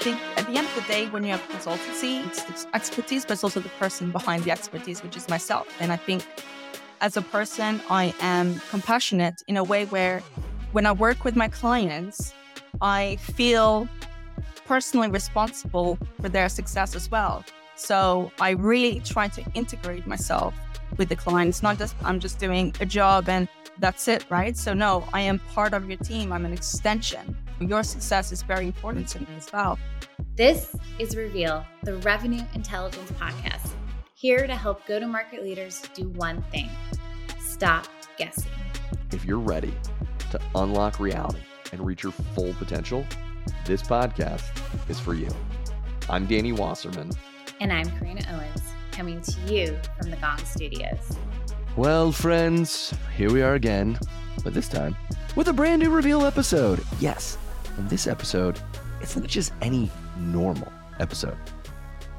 think at the end of the day, when you have consultancy, it's, it's expertise, but it's also the person behind the expertise, which is myself. And I think as a person, I am compassionate in a way where when I work with my clients, I feel personally responsible for their success as well. So I really try to integrate myself with the client. It's not just I'm just doing a job and that's it, right? So no, I am part of your team. I'm an extension. Your success is very important to me as well. This is Reveal, the Revenue Intelligence Podcast, here to help go to market leaders do one thing stop guessing. If you're ready to unlock reality and reach your full potential, this podcast is for you. I'm Danny Wasserman. And I'm Karina Owens, coming to you from the Gong Studios. Well, friends, here we are again, but this time with a brand new reveal episode. Yes, and this episode, it's not just any normal episode,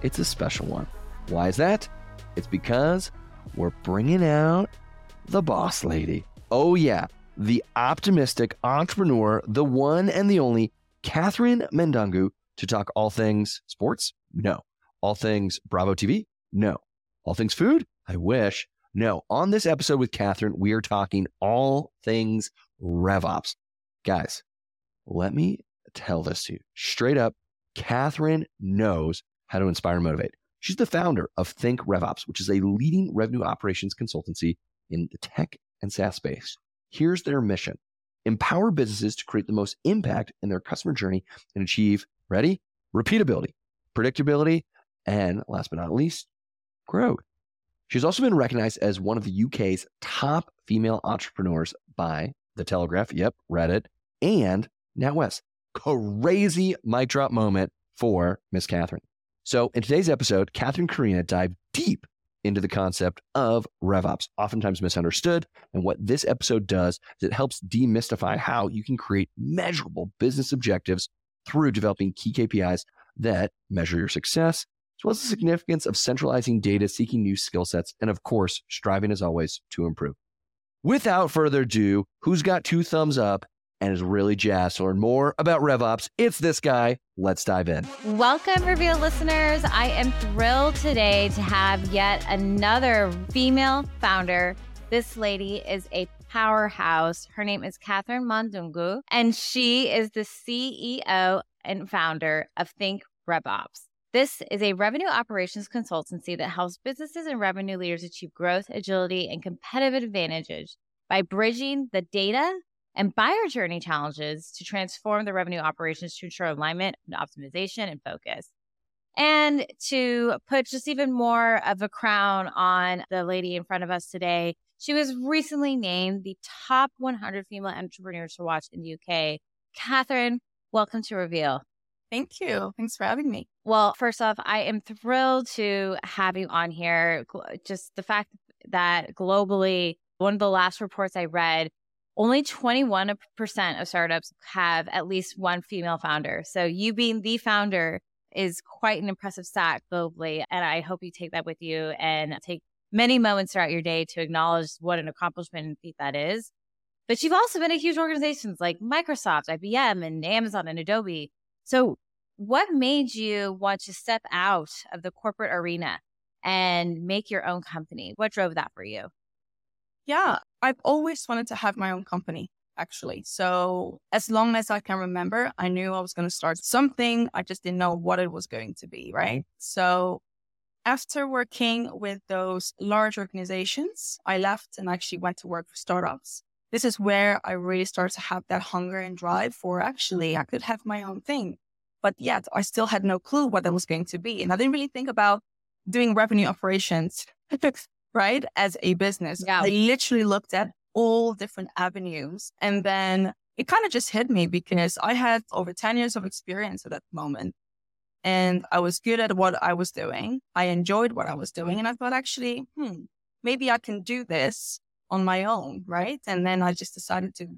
it's a special one. Why is that? It's because we're bringing out the boss lady. Oh, yeah, the optimistic entrepreneur, the one and the only Catherine Mandungu to talk all things sports? No. All things Bravo TV? No. All things food? I wish. No. On this episode with Catherine, we are talking all things RevOps. Guys, let me tell this to you straight up. Catherine knows how to inspire and motivate. She's the founder of Think RevOps, which is a leading revenue operations consultancy in the tech and SaaS space. Here's their mission empower businesses to create the most impact in their customer journey and achieve, ready? Repeatability, predictability, and last but not least, growth. She's also been recognized as one of the UK's top female entrepreneurs by The Telegraph, yep, Reddit, and NatWest. Crazy mic drop moment for Miss Catherine. So, in today's episode, Catherine Karina dive deep into the concept of RevOps, oftentimes misunderstood. And what this episode does is it helps demystify how you can create measurable business objectives through developing key KPIs that measure your success, as well as the significance of centralizing data, seeking new skill sets, and of course, striving as always to improve. Without further ado, who's got two thumbs up and is really jazzed to learn more about RevOps? It's this guy. Let's dive in. Welcome, Reveal listeners. I am thrilled today to have yet another female founder. This lady is a powerhouse. Her name is Catherine Mandungu, and she is the CEO and founder of Think RevOps. This is a revenue operations consultancy that helps businesses and revenue leaders achieve growth, agility, and competitive advantages by bridging the data and buyer journey challenges to transform the revenue operations to ensure alignment and optimization and focus. And to put just even more of a crown on the lady in front of us today, she was recently named the top 100 female entrepreneurs to watch in the UK. Catherine, welcome to Reveal. Thank you. Thanks for having me. Well, first off, I am thrilled to have you on here. Just the fact that globally, one of the last reports I read, only 21% of startups have at least one female founder. So you being the founder is quite an impressive stat globally. And I hope you take that with you and take many moments throughout your day to acknowledge what an accomplishment and feat that is. But you've also been at huge organizations like Microsoft, IBM, and Amazon and Adobe. So, what made you want to step out of the corporate arena and make your own company? What drove that for you? Yeah, I've always wanted to have my own company, actually. So, as long as I can remember, I knew I was going to start something. I just didn't know what it was going to be, right? So, after working with those large organizations, I left and actually went to work for startups. This is where I really started to have that hunger and drive for actually, I could have my own thing. But yet, I still had no clue what that was going to be. And I didn't really think about doing revenue operations right? As a business. Yeah. I literally looked at all different avenues. And then it kind of just hit me because I had over 10 years of experience at that moment. And I was good at what I was doing. I enjoyed what I was doing. And I thought, actually, hmm, maybe I can do this on my own. Right. And then I just decided to, you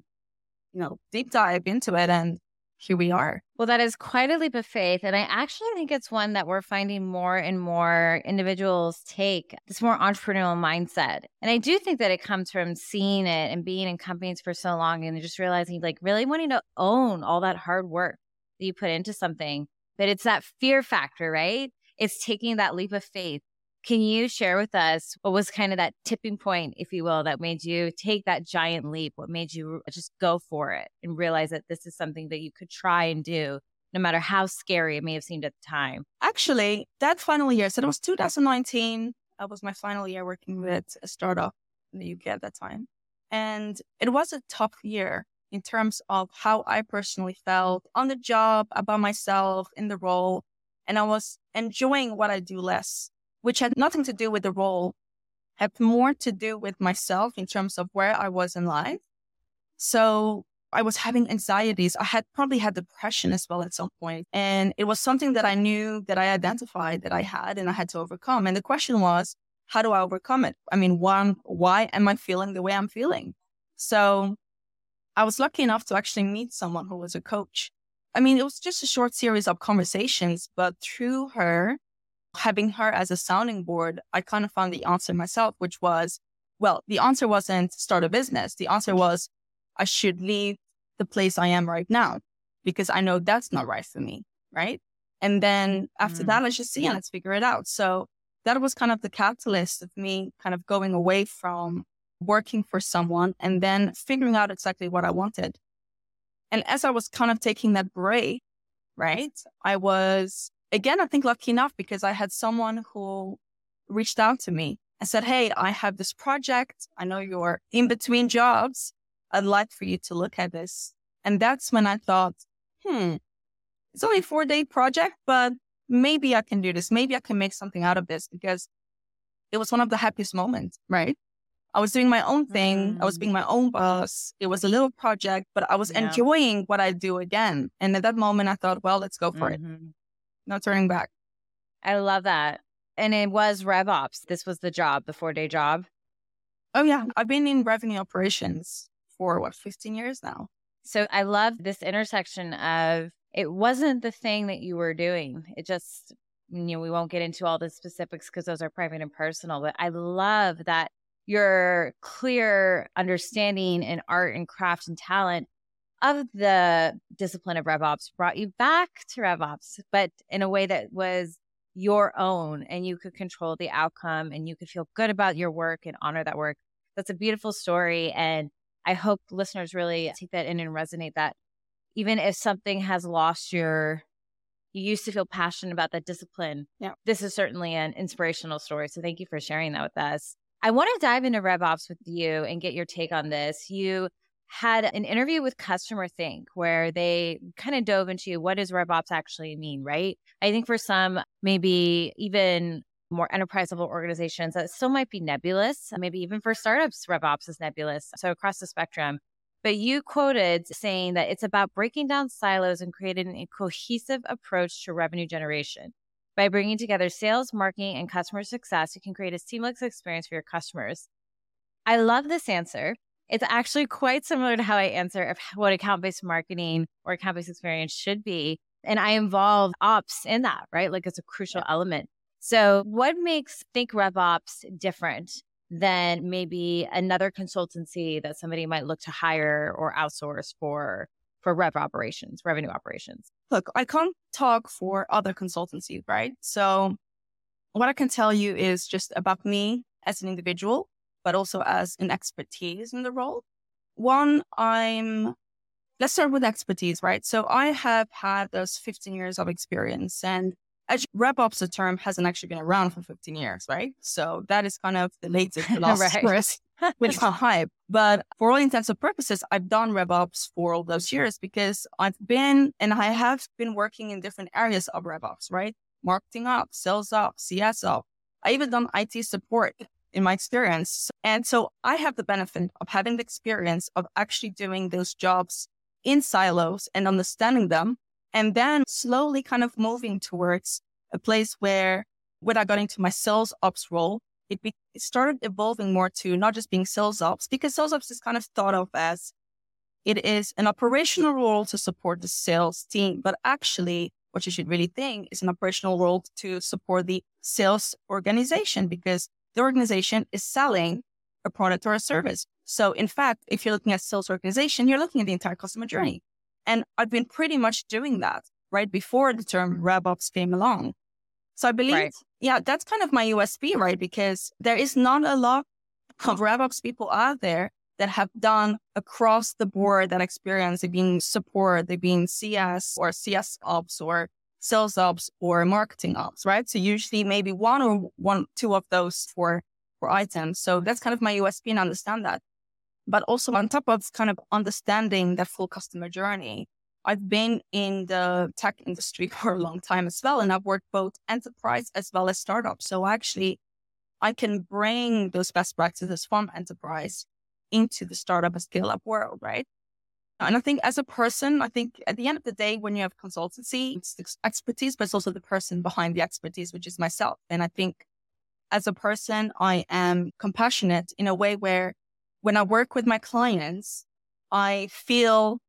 know, deep dive into it and here we are. Well, that is quite a leap of faith. And I actually think it's one that we're finding more and more individuals take this more entrepreneurial mindset. And I do think that it comes from seeing it and being in companies for so long and just realizing, like, really wanting to own all that hard work that you put into something. but it's that fear factor, right? It's taking that leap of faith. Can you share with us what was kind of that tipping point, if you will, that made you take that giant leap? What made you just go for it and realize that this is something that you could try and do, no matter how scary it may have seemed at the time? Actually, that final year, so it was 2019. That was my final year working with a startup in the UK at that time. And it was a tough year in terms of how I personally felt on the job, about myself in the role. And I was enjoying what I do less, which had nothing to do with the role, had more to do with myself in terms of where I was in life. So I was having anxieties. I had probably had depression as well at some point. And it was something that I knew that I identified that I had and I had to overcome. And the question was, how do I overcome it? I mean, one, why am I feeling the way I'm feeling? So I was lucky enough to actually meet someone who was a coach. I mean, it was just a short series of conversations, but through her, having her as a sounding board, I kind of found the answer myself, which was, well, the answer wasn't start a business. The answer was I should leave the place I am right now because I know that's not right for me. Right. And then after mm. that, let's just see and let's figure it out. So that was kind of the catalyst of me kind of going away from working for someone and then figuring out exactly what I wanted. And as I was kind of taking that break, right, I was, again, I think lucky enough because I had someone who reached out to me and said, Hey, I have this project. I know you're in between jobs. I'd like for you to look at this. And that's when I thought, hmm, it's only a four day project, but maybe I can do this. Maybe I can make something out of this because it was one of the happiest moments, right? I was doing my own thing. Mm. I was being mm. my own boss. It was a little project, but I was yeah. enjoying what I do again. And at that moment, I thought, well, let's go for mm-hmm. it. No turning back. I love that. And it was RevOps. This was the job, the four day job. Oh, yeah. I've been in revenue operations for what, 15 years now. So I love this intersection of it wasn't the thing that you were doing. It just, you know, we won't get into all the specifics because those are private and personal, but I love that your clear understanding and art and craft and talent of the discipline of RevOps brought you back to RevOps, but in a way that was your own and you could control the outcome and you could feel good about your work and honor that work. That's a beautiful story. And I hope listeners really take that in and resonate that even if something has lost your you used to feel passionate about that discipline. Yeah. This is certainly an inspirational story. So thank you for sharing that with us. I want to dive into RevOps with you and get your take on this. You had an interview with Customer Think where they kind of dove into what does RevOps actually mean, right? I think for some, maybe even more enterprise level organizations, that still might be nebulous. Maybe even for startups, RevOps is nebulous. So across the spectrum. But you quoted saying that it's about breaking down silos and creating a cohesive approach to revenue generation. By bringing together sales, marketing, and customer success, you can create a seamless experience for your customers. I love this answer. It's actually quite similar to how I answer what account based marketing or account based experience should be. And I involve ops in that, right? Like it's a crucial yeah. element. So, what makes Think RevOps different than maybe another consultancy that somebody might look to hire or outsource for for rev operations, revenue operations? Look, I can't talk for other consultancies, right? So what I can tell you is just about me as an individual, but also as an expertise in the role. One, I'm, let's start with expertise, right? So I have had those 15 years of experience and as RevOps, the term hasn't actually been around for 15 years, right? So that is kind of the latest philosophy with a hype. But for all intents and purposes, I've done RevOps for all those years because I've been and I have been working in different areas of RevOps, right? Marketing ops, sales ops, CS ops. I even done IT support in my experience. And so I have the benefit of having the experience of actually doing those jobs in silos and understanding them and then slowly kind of moving towards a place where when I got into my sales ops role, it, be, it started evolving more to not just being sales ops, because sales ops is kind of thought of as it is an operational role to support the sales team, but actually what you should really think is an operational role to support the sales organization because the organization is selling a product or a service. So in fact, if you're looking at sales organization, you're looking at the entire customer journey. And I've been pretty much doing that right before the term RevOps came along. So I believe, right. yeah, that's kind of my USP, right? Because there is not a lot of RevOps people out there that have done across the board that experience. They've been support, they've been CS or CS ops or sales ops or marketing ops, right? So usually maybe one or one, two of those for, for items. So that's kind of my USP and understand that. But also on top of kind of understanding that full customer journey, I've been in the tech industry for a long time as well. And I've worked both enterprise as well as startups. So actually I can bring those best practices from enterprise into the startup and scale up world, right? And I think as a person, I think at the end of the day, when you have consultancy, it's expertise, but it's also the person behind the expertise, which is myself. And I think as a person, I am compassionate in a way where when I work with my clients, I feel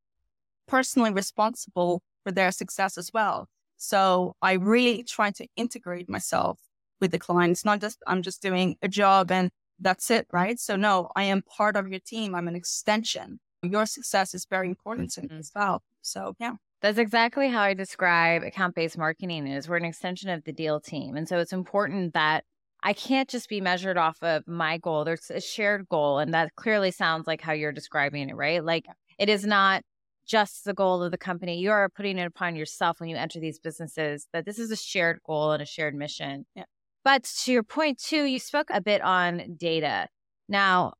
personally responsible for their success as well. So I really try to integrate myself with the clients, not just I'm just doing a job and that's it, right? So no, I am part of your team. I'm an extension. Your success is very important to me mm-hmm. as well. So yeah. That's exactly how I describe account-based marketing is we're an extension of the deal team. And so it's important that I can't just be measured off of my goal. There's a shared goal. And that clearly sounds like how you're describing it, right? Like it is not just the goal of the company. You are putting it upon yourself when you enter these businesses that this is a shared goal and a shared mission. Yeah. But to your point, too, you spoke a bit on data. Now,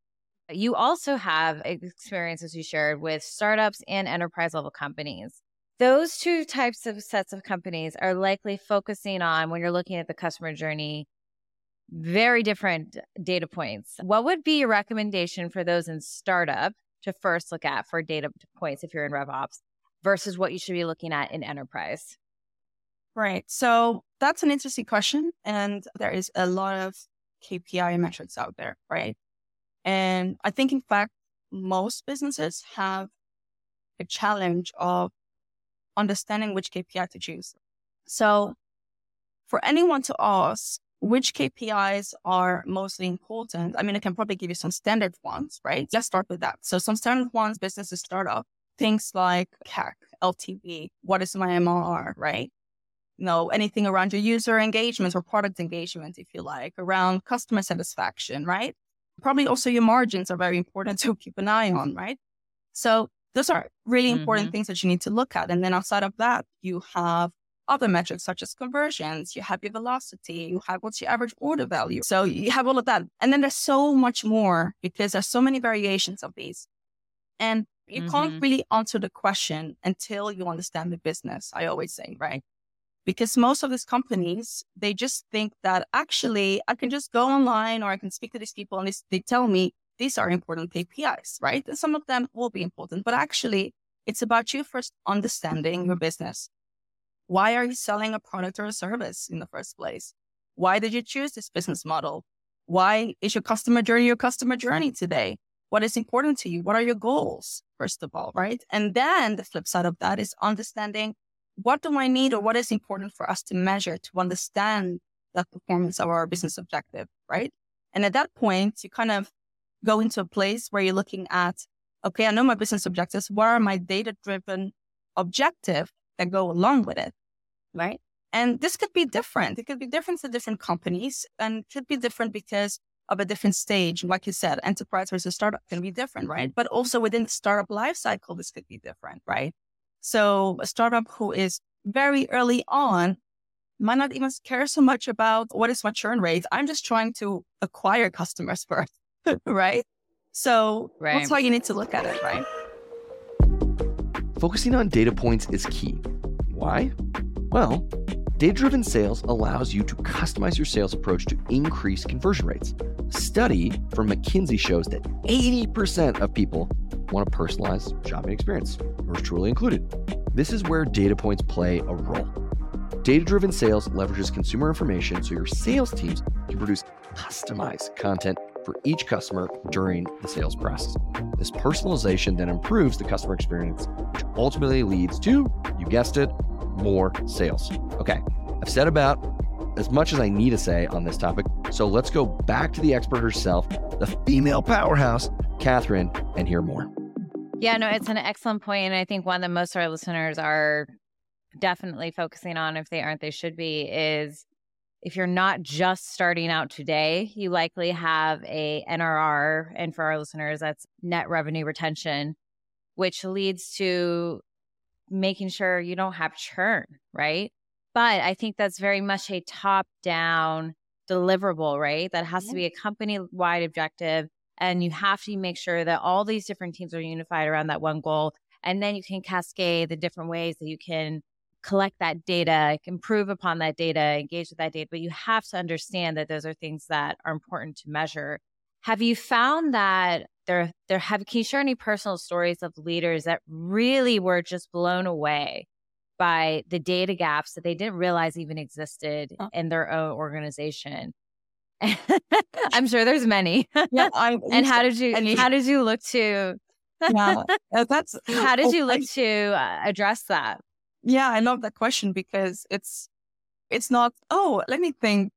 you also have experiences you shared with startups and enterprise level companies. Those two types of sets of companies are likely focusing on when you're looking at the customer journey, very different data points. What would be your recommendation for those in startup to first look at for data points if you're in RevOps versus what you should be looking at in enterprise? Right. So that's an interesting question. And there is a lot of KPI metrics out there, right? And I think, in fact, most businesses have a challenge of understanding which KPI to choose. So for anyone to ask which KPIs are mostly important, I mean, I can probably give you some standard ones, right? Let's start with that. So some standard ones, businesses start startup, things like CAC, LTV, what is my MRR, right? you know, anything around your user engagement or product engagement, if you like, around customer satisfaction, right? Probably also your margins are very important to keep an eye on, right? So those are really important mm-hmm. things that you need to look at. And then outside of that, you have other metrics such as conversions, you have your velocity, you have what's your average order value. So you have all of that. And then there's so much more because there's so many variations of these. And you mm-hmm. can't really answer the question until you understand the business, I always say, right? Because most of these companies they just think that actually i can just go online or i can speak to these people and they, tell me these are important kpis right? And some of them will be important but actually it's about you first understanding your business. Why are you selling a product or a service in the first place? Why did you choose this business model? Why is your customer journey your customer journey today? What is important to you? What are your goals first of all right? And then the flip side of that is understanding what do I need or what is important for us to measure to understand the performance of our business objective, right? And at that point, you kind of go into a place where you're looking at, okay, I know my business objectives. What are my data driven objective that go along with it, right? And this could be different. It could be different to different companies and could be different because of a different stage. Like you said, enterprise versus startup can be different, right? But also within the startup life cycle, this could be different, right? So a startup who is very early on might not even care so much about what is my churn rate. I'm just trying to acquire customers first, right? So right. that's why you need to look at it, right? Focusing on data points is key. Why? Well, data driven sales allows you to customize your sales approach to increase conversion rates. A study from McKinsey shows that 80% of people want a personalized shopping experience, yours truly included. This is where data points play a role. Data driven sales leverages consumer information so your sales teams can produce customized content for each customer during the sales process. This personalization then improves the customer experience, which ultimately leads to, you guessed it, more sales. Okay, I've said about as much as I need to say on this topic. So let's go back to the expert herself, the female powerhouse, Catherine, and hear more. Yeah, no, it's an excellent point. And I think one that most of our listeners are definitely focusing on if they aren't, they should be is if you're not just starting out today, you likely have a NRR. And for our listeners, that's net revenue retention, which leads to making sure you don't have churn, right? But I think that's very much a top down deliverable, right? That has yeah. to be a company wide objective. And you have to make sure that all these different teams are unified around that one goal. And then you can cascade the different ways that you can collect that data, improve upon that data, engage with that data. But you have to understand that those are things that are important to measure. Have you found that there, there have, can you share any personal stories of leaders that really were just blown away by the data gaps that they didn't realize even existed oh. in their own organization? I'm sure there's many. Yeah, I, and how did you how did you look to? yeah, that's how did you look to uh, address that? Yeah, I love that question because it's it's not, oh, let me think.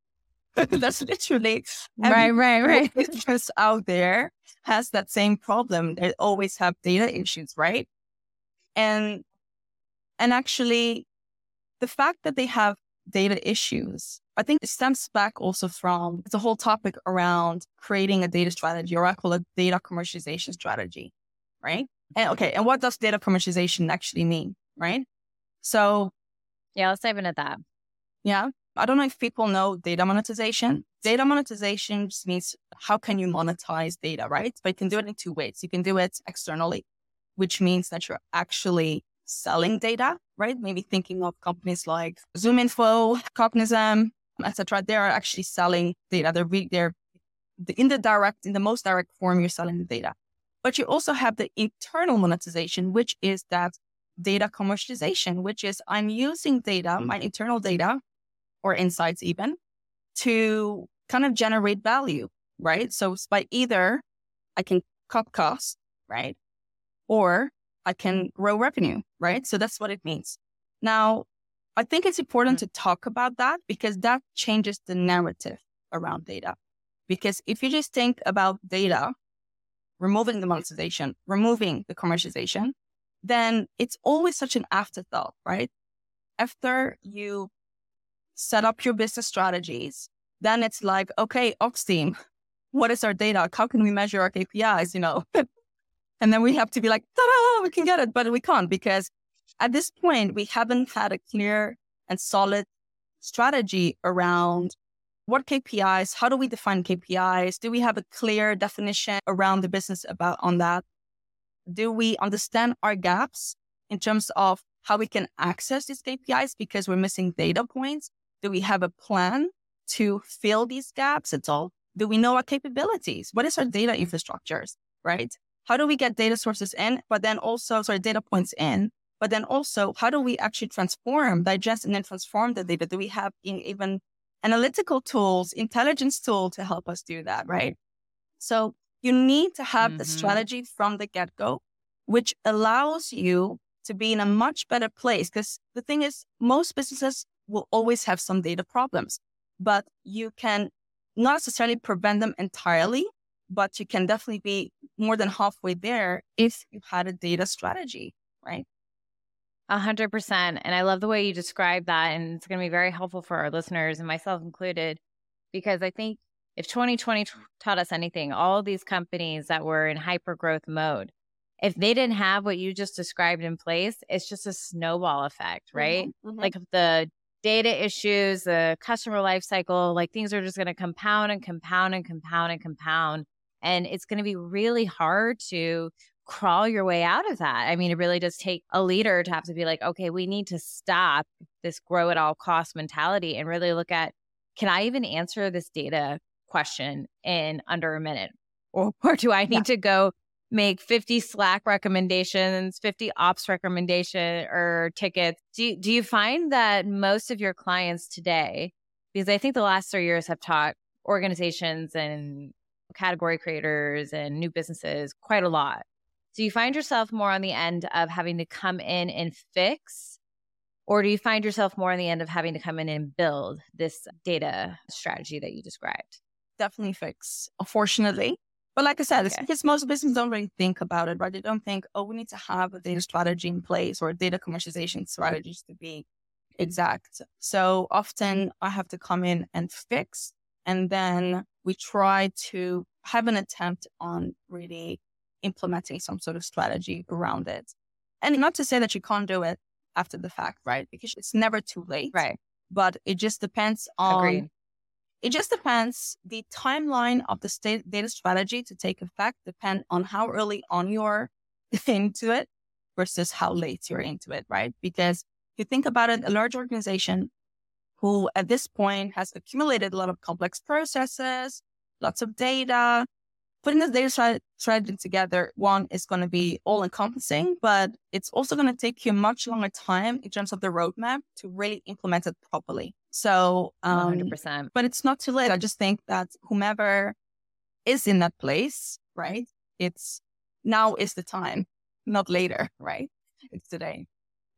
That's literally right, right, right. Business out there has that same problem. They always have data issues, right? And and actually the fact that they have data issues, I think it stems back also from it's a whole topic around creating a data strategy, or I call it data commercialization strategy, right? And okay, and what does data commercialization actually mean, right? So, yeah, let's dive into that. Yeah. I don't know if people know data monetization. Data monetization just means how can you monetize data, right? But you can do it in two ways. You can do it externally, which means that you're actually selling data, right? Maybe thinking of companies like ZoomInfo, Cognism, etc. They are actually selling data. They're, re- they're in the direct, in the most direct form, you're selling the data. But you also have the internal monetization, which is that data commercialization, which is I'm using data, my mm-hmm. internal data or insights even, to kind of generate value, right? So by either I can cut costs, right? Or I can grow revenue, right? So that's what it means. Now, I think it's important mm-hmm. to talk about that because that changes the narrative around data. Because if you just think about data, removing the monetization, removing the commercialization, then it's always such an afterthought, right? After you set up your business strategies, then it's like, okay, ops team, what is our data? How can we measure our KPIs? You know, and then we have to be like, ta-da, we can get it, but we can't because at this point we haven't had a clear and solid strategy around what KPIs, how do we define KPIs? Do we have a clear definition around the business about on that? do we understand our gaps in terms of how we can access these KPIs because we're missing data points? Do we have a plan to fill these gaps at all? Do we know our capabilities? What is our data infrastructures, right? How do we get data sources in, but then also, sorry, data points in, but then also, how do we actually transform, digest, and then transform the data? Do we have even analytical tools, intelligence tool to help us do that, right? So you need to have mm-hmm. strategy from the get go, which allows you to be in a much better place. Because the thing is, most businesses will always have some data problems, but you can not necessarily prevent them entirely, but you can definitely be more than halfway there if you had a data strategy, right? A hundred percent. And I love the way you describe that. And it's going to be very helpful for our listeners and myself included, because I think if 2020 taught us anything, all these companies that were in hyper growth mode, if they didn't have what you just described in place, it's just a snowball effect, right? Mm-hmm, mm-hmm. Like the data issues, the customer life cycle, like things are just going to compound and compound and compound and compound. And it's going to be really hard to crawl your way out of that. I mean, it really does take a leader to have to be like, okay, we need to stop this grow at all cost mentality and really look at can I even answer this data question in under a minute? Or, or do I need yeah. to go make 50 Slack recommendations, 50 ops recommendation or tickets? Do do you find that most of your clients today, because I think the last three years have taught organizations and category creators and new businesses quite a lot. Do you find yourself more on the end of having to come in and fix? Or do you find yourself more on the end of having to come in and build this data strategy that you described? definitely fix, unfortunately. But like I said, it's Okay. because most businesses don't really think about it, right? They don't think, oh, we need to have a data strategy in place or data commercialization strategies to be exact. So often I have to come in and fix, and then we try to have an attempt on really implementing some sort of strategy around it. And not to say that you can't do it after the fact, right? Because it's never too late. Right. But it just depends on Agreed. it just depends. The timeline of the state data strategy to take effect depend on how early on you're into it versus how late you're into it, right? Because you think about it, a large organization who at this point has accumulated a lot of complex processes, lots of data, putting the data strat- strategy together, one is going to be all encompassing, but it's also going to take you much longer time in terms of the roadmap to really implement it properly. So, um, 100%. but it's not too late. I just think that whomever is in that place, right? It's now is the time, not later, right? It's today.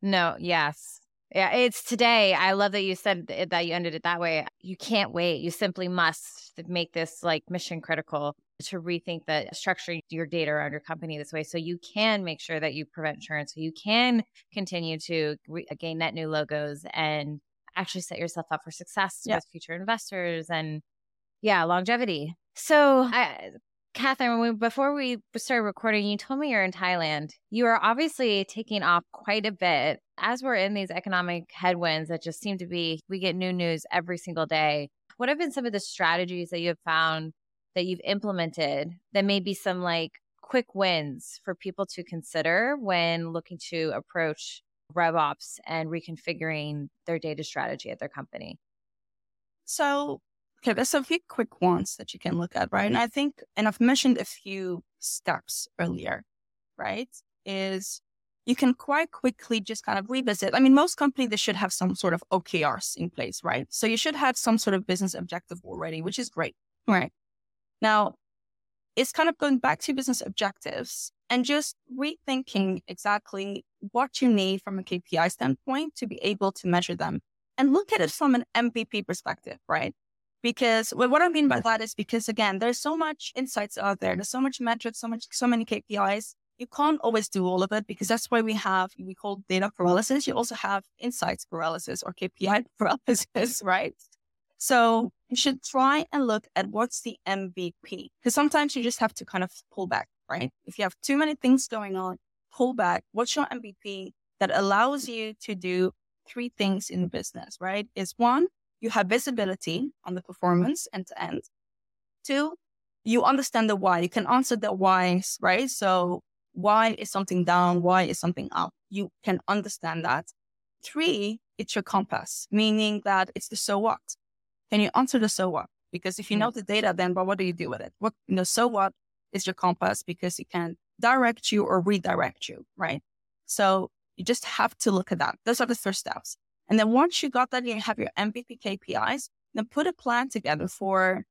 No, yes. Yeah, it's today. I love that you said that you ended it that way. You can't wait. You simply must make this like mission critical to rethink the structure your data around your company this way so you can make sure that you prevent churn so you can continue to re- uh, gain net new logos and actually set yourself up for success Yeah. with future investors and yeah, longevity. So, I, Catherine, we, before we started recording, you told me you're in Thailand. You are obviously taking off quite a bit as we're in these economic headwinds that just seem to be, we get new news every single day. What have been some of the strategies that you have found that you've implemented that may be some like quick wins for people to consider when looking to approach RevOps and reconfiguring their data strategy at their company? So, okay, there's a few quick ones that you can look at, right? And I think, and I've mentioned a few steps earlier, right? Is you can quite quickly just kind of revisit. I mean, most companies, they should have some sort of OKRs in place, right? So you should have some sort of business objective already, which is great, right? Now, it's kind of going back to business objectives and just rethinking exactly what you need from a KPI standpoint to be able to measure them and look at it from an MVP perspective, right? Because well, what I mean by that is because again, there's so much insights out there. There's so much metrics, so much, so many KPIs. You can't always do all of it because that's why we have, we call data paralysis. You also have insights paralysis or KPI paralysis, right? So you should try and look at what's the MVP because sometimes you just have to kind of pull back, right? If you have too many things going on, pull back. What's your MVP that allows you to do three things in business, right? Is one, you have visibility on the performance end to end. Two, you understand the why. You can answer the whys, right? So why is something down? Why is something up? You can understand that. Three, it's your compass, meaning that it's the so what. Can you answer the so what? Because if you know the data, then but what do you do with it? What you know, so what is your compass because it can direct you or redirect you, right? So you just have to look at that. Those are the first steps. And then once you got that, you have your MVP KPIs, then put a plan together for,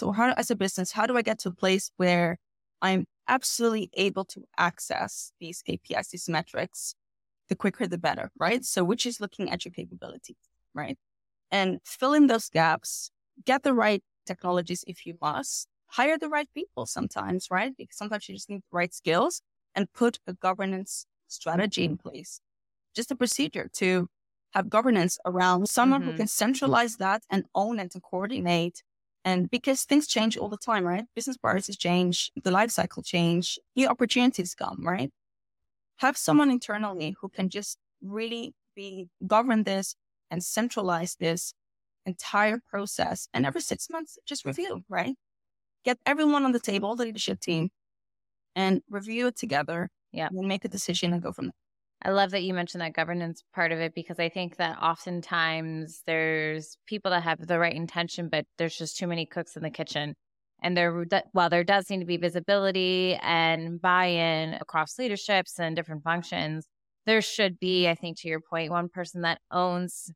so how, as a business, how do I get to a place where I'm absolutely able to access these KPIs, these metrics, the quicker the better, right? So which is looking at your capabilities, right? And fill in those gaps, get the right technologies if you must, hire the right people sometimes, right? Because sometimes you just need the right skills and put a governance strategy in place. Just a procedure to have governance around someone who Mhm. can centralize that and own it and coordinate. And because things change all the time, right? Business priorities change, the life cycle change, new opportunities come, right? Have someone internally who can just really be govern this and centralize this entire process. And every six months, just mm. review, right? Get everyone on the table, the leadership team, and review it together. Yeah. And make a decision and go from there. I love that you mentioned that governance part of it because I think that oftentimes there's people that have the right intention, but there's just too many cooks in the kitchen. And there, while there does seem to be visibility and buy-in across leaderships and different functions, there should be, I think, to your point, one person that owns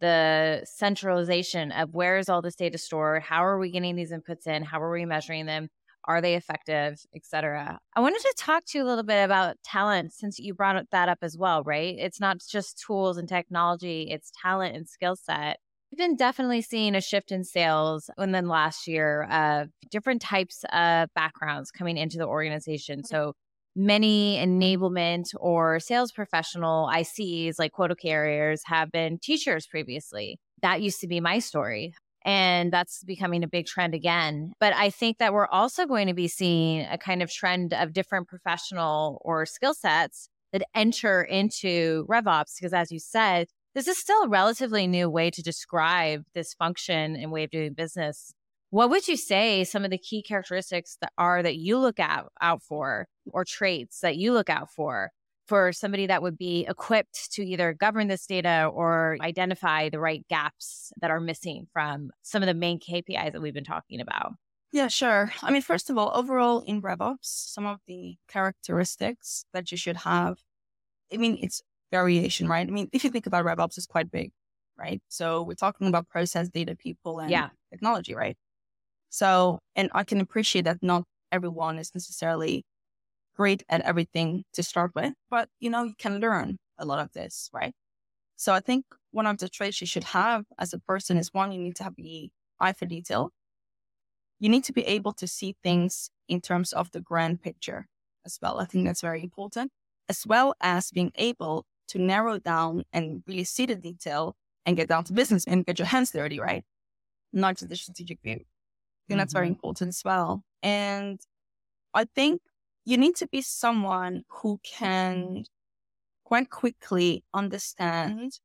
the centralization of where is all this data stored, how are we getting these inputs in, how are we measuring them, are they effective, etc. I wanted to talk to you a little bit about talent since you brought that up as well, right? It's not just tools and technology, it's talent and skill set. We've been definitely seeing a shift in sales within last year of different types of backgrounds coming into the organization. Mm-hmm. So many enablement or sales professional ICs like quota carriers have been teachers previously. That used to be my story. And that's becoming a big trend again. But I think that we're also going to be seeing a kind of trend of different professional or skill sets that enter into RevOps. Because as you said, this is still a relatively new way to describe this function and way of doing business. What would you say some of the key characteristics that are that you look out, out for or traits that you look out for for somebody that would be equipped to either govern this data or identify the right gaps that are missing from some of the main KPIs that we've been talking about? Yeah, sure. I mean, first of all, overall in RevOps, some of the characteristics that you should have, I mean, it's variation, right? I mean, if you think about RevOps, it's quite big, right? So we're talking about process data, people, and yeah. technology, right? So, and I can appreciate that not everyone is necessarily great at everything to start with, but you know, you can learn a lot of this, right? So I think one of the traits you should have as a person is one, you need to have the eye for detail. You need to be able to see things in terms of the grand picture as well. I think that's very important, as well as being able to narrow down and really see the detail and get down to business and get your hands dirty, right? Not just the strategic view. I think that's very mm-hmm. important as well. And I think you need to be someone who can quite quickly understand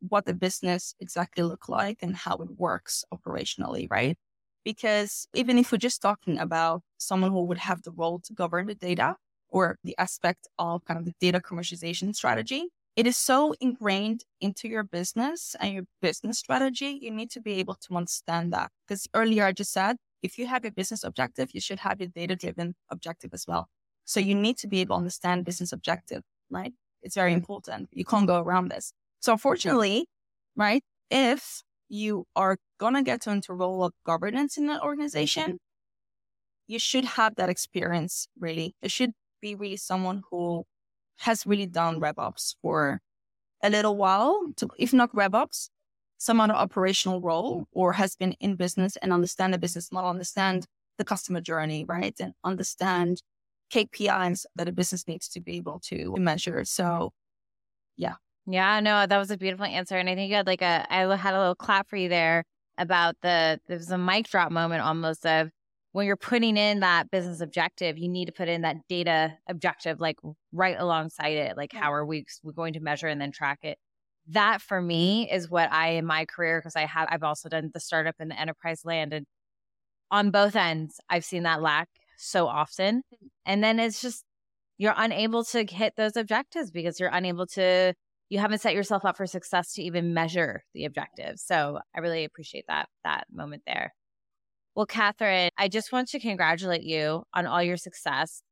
what the business exactly look like and how it works operationally, right? Because even if we're just talking about someone who would have the role to govern the data or the aspect of kind of the data commercialization strategy, it is so ingrained into your business and your business strategy. You need to be able to understand that. Because earlier I just said if you have a business objective, you should have a data driven objective as well. So you need to be able to understand business objective, right? It's very important. You can't go around this. So unfortunately, right, if you are going to get into a role of governance in an organization, you should have that experience really. It should be really someone who has really done RevOps for a little while, to, if not RevOps, some other operational role or has been in business and understand the business model, understand the customer journey, right? And understand KPIs that a business needs to be able to measure. So, yeah. Yeah, no, that was a beautiful answer. And I think you had like a, I had a little clap for you there about the, there was a mic drop moment almost of when you're putting in that business objective, you need to put in that data objective, like right alongside it. Like, how are we we going to measure and then track it? that for me is what I in my career because I have I've also done the startup and the enterprise land and on both ends I've seen that lack so often mm-hmm. and then it's just you're unable to hit those objectives because you're unable to you haven't set yourself up for success to even measure the objectives. So I really appreciate that that moment there. Well, Catherine, I just want to congratulate you on all your success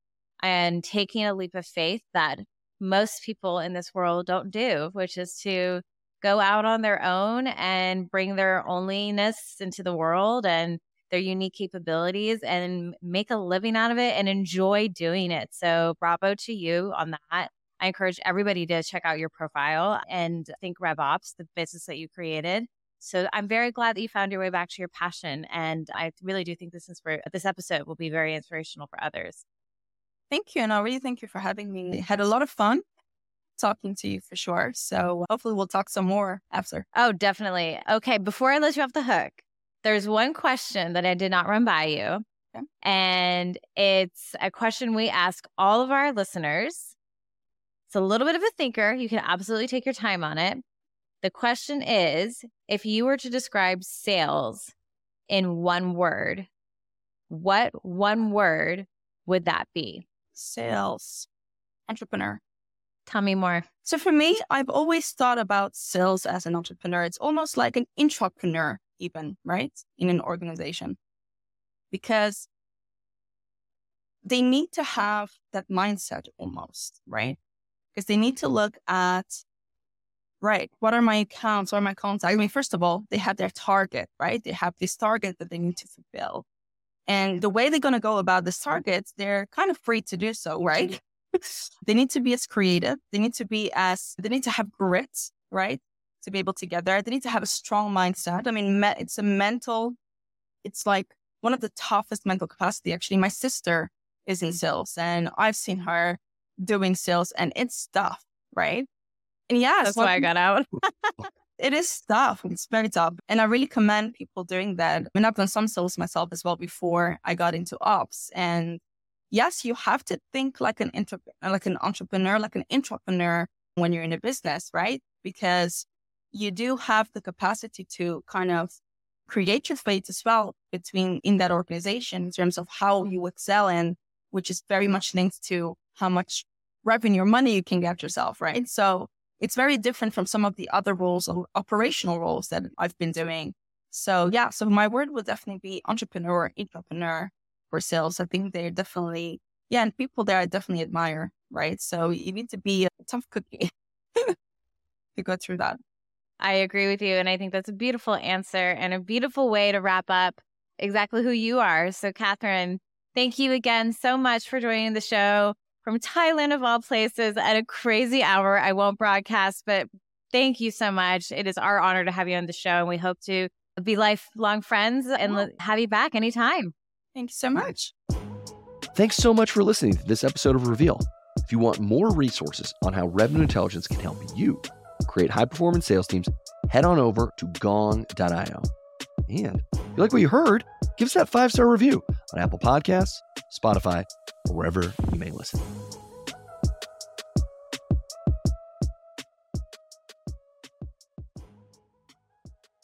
and taking a leap of faith that most people in this world don't do, which is to go out on their own and bring their onlyness into the world and their unique capabilities and make a living out of it and enjoy doing it. So, bravo to you on that. I encourage everybody to check out your profile and think RevOps, the business that you created. So I'm very glad that you found your way back to your passion. And I really do think this is for this episode will be very inspirational for others. Thank you. And I really thank you for having me. I had a lot of fun talking to you for sure. So hopefully we'll talk some more after. Oh, definitely. Okay. Before I let you off the hook, there's one question that I did not run by you. Okay. And it's a question we ask all of our listeners. It's a little bit of a thinker. You can absolutely take your time on it. The question is if you were to describe sales in one word, what one word would that be? sales, entrepreneur. Tell me more. So for me, I've always thought about sales as an entrepreneur. It's almost like an intrapreneur, even, right? In an organization. Because they need to have that mindset almost, right? Because they need to look at, right, what are my accounts? What are my contacts? I mean, first of all, they have their target, right? They have this target that they need to fulfill. And the way they're going to go about this target, they're kind of free to do so, right? Mm-hmm. they need to be as creative. They need to be as, they need to have grit, right? to be able to get there. They need to have a strong mindset. I mean, me- it's a mental, it's like one of the toughest mental capacity. Actually, my sister is in mm-hmm. sales and I've seen her doing sales and it's tough, right? And yeah, that's why I got out. it is tough. It's very tough. And I really commend people doing that. I mean, I've done some sales myself as well before I got into ops. And yes, you have to think like an intra- like an entrepreneur, like an entrepreneur when you're in a business, right? Because you do have the capacity to kind of create your fate as well between in that organization in terms of how you excel in, which is very much linked to how much revenue or money you can get yourself, right? So it's very different from some of the other roles or operational roles that I've been doing. So yeah, so my word would definitely be entrepreneur, entrepreneur for sales. I think they're definitely, yeah, and people there I definitely admire, right? So you need to be a tough cookie to go through that. I agree with you. And I think that's a beautiful answer and a beautiful way to wrap up exactly who you are. So, Catherine, thank you again so much for joining the show from Thailand, of all places, at a crazy hour. I won't broadcast, but thank you so much. It is our honor to have you on the show, and we hope to be lifelong friends and have you back anytime. Thank you so much. Thanks so much for listening to this episode of Reveal. If you want more resources on how revenue intelligence can help you create high performance sales teams, head on over to gong.io. And if you like what you heard, give us that five star review on Apple Podcasts, Spotify, or wherever you may listen.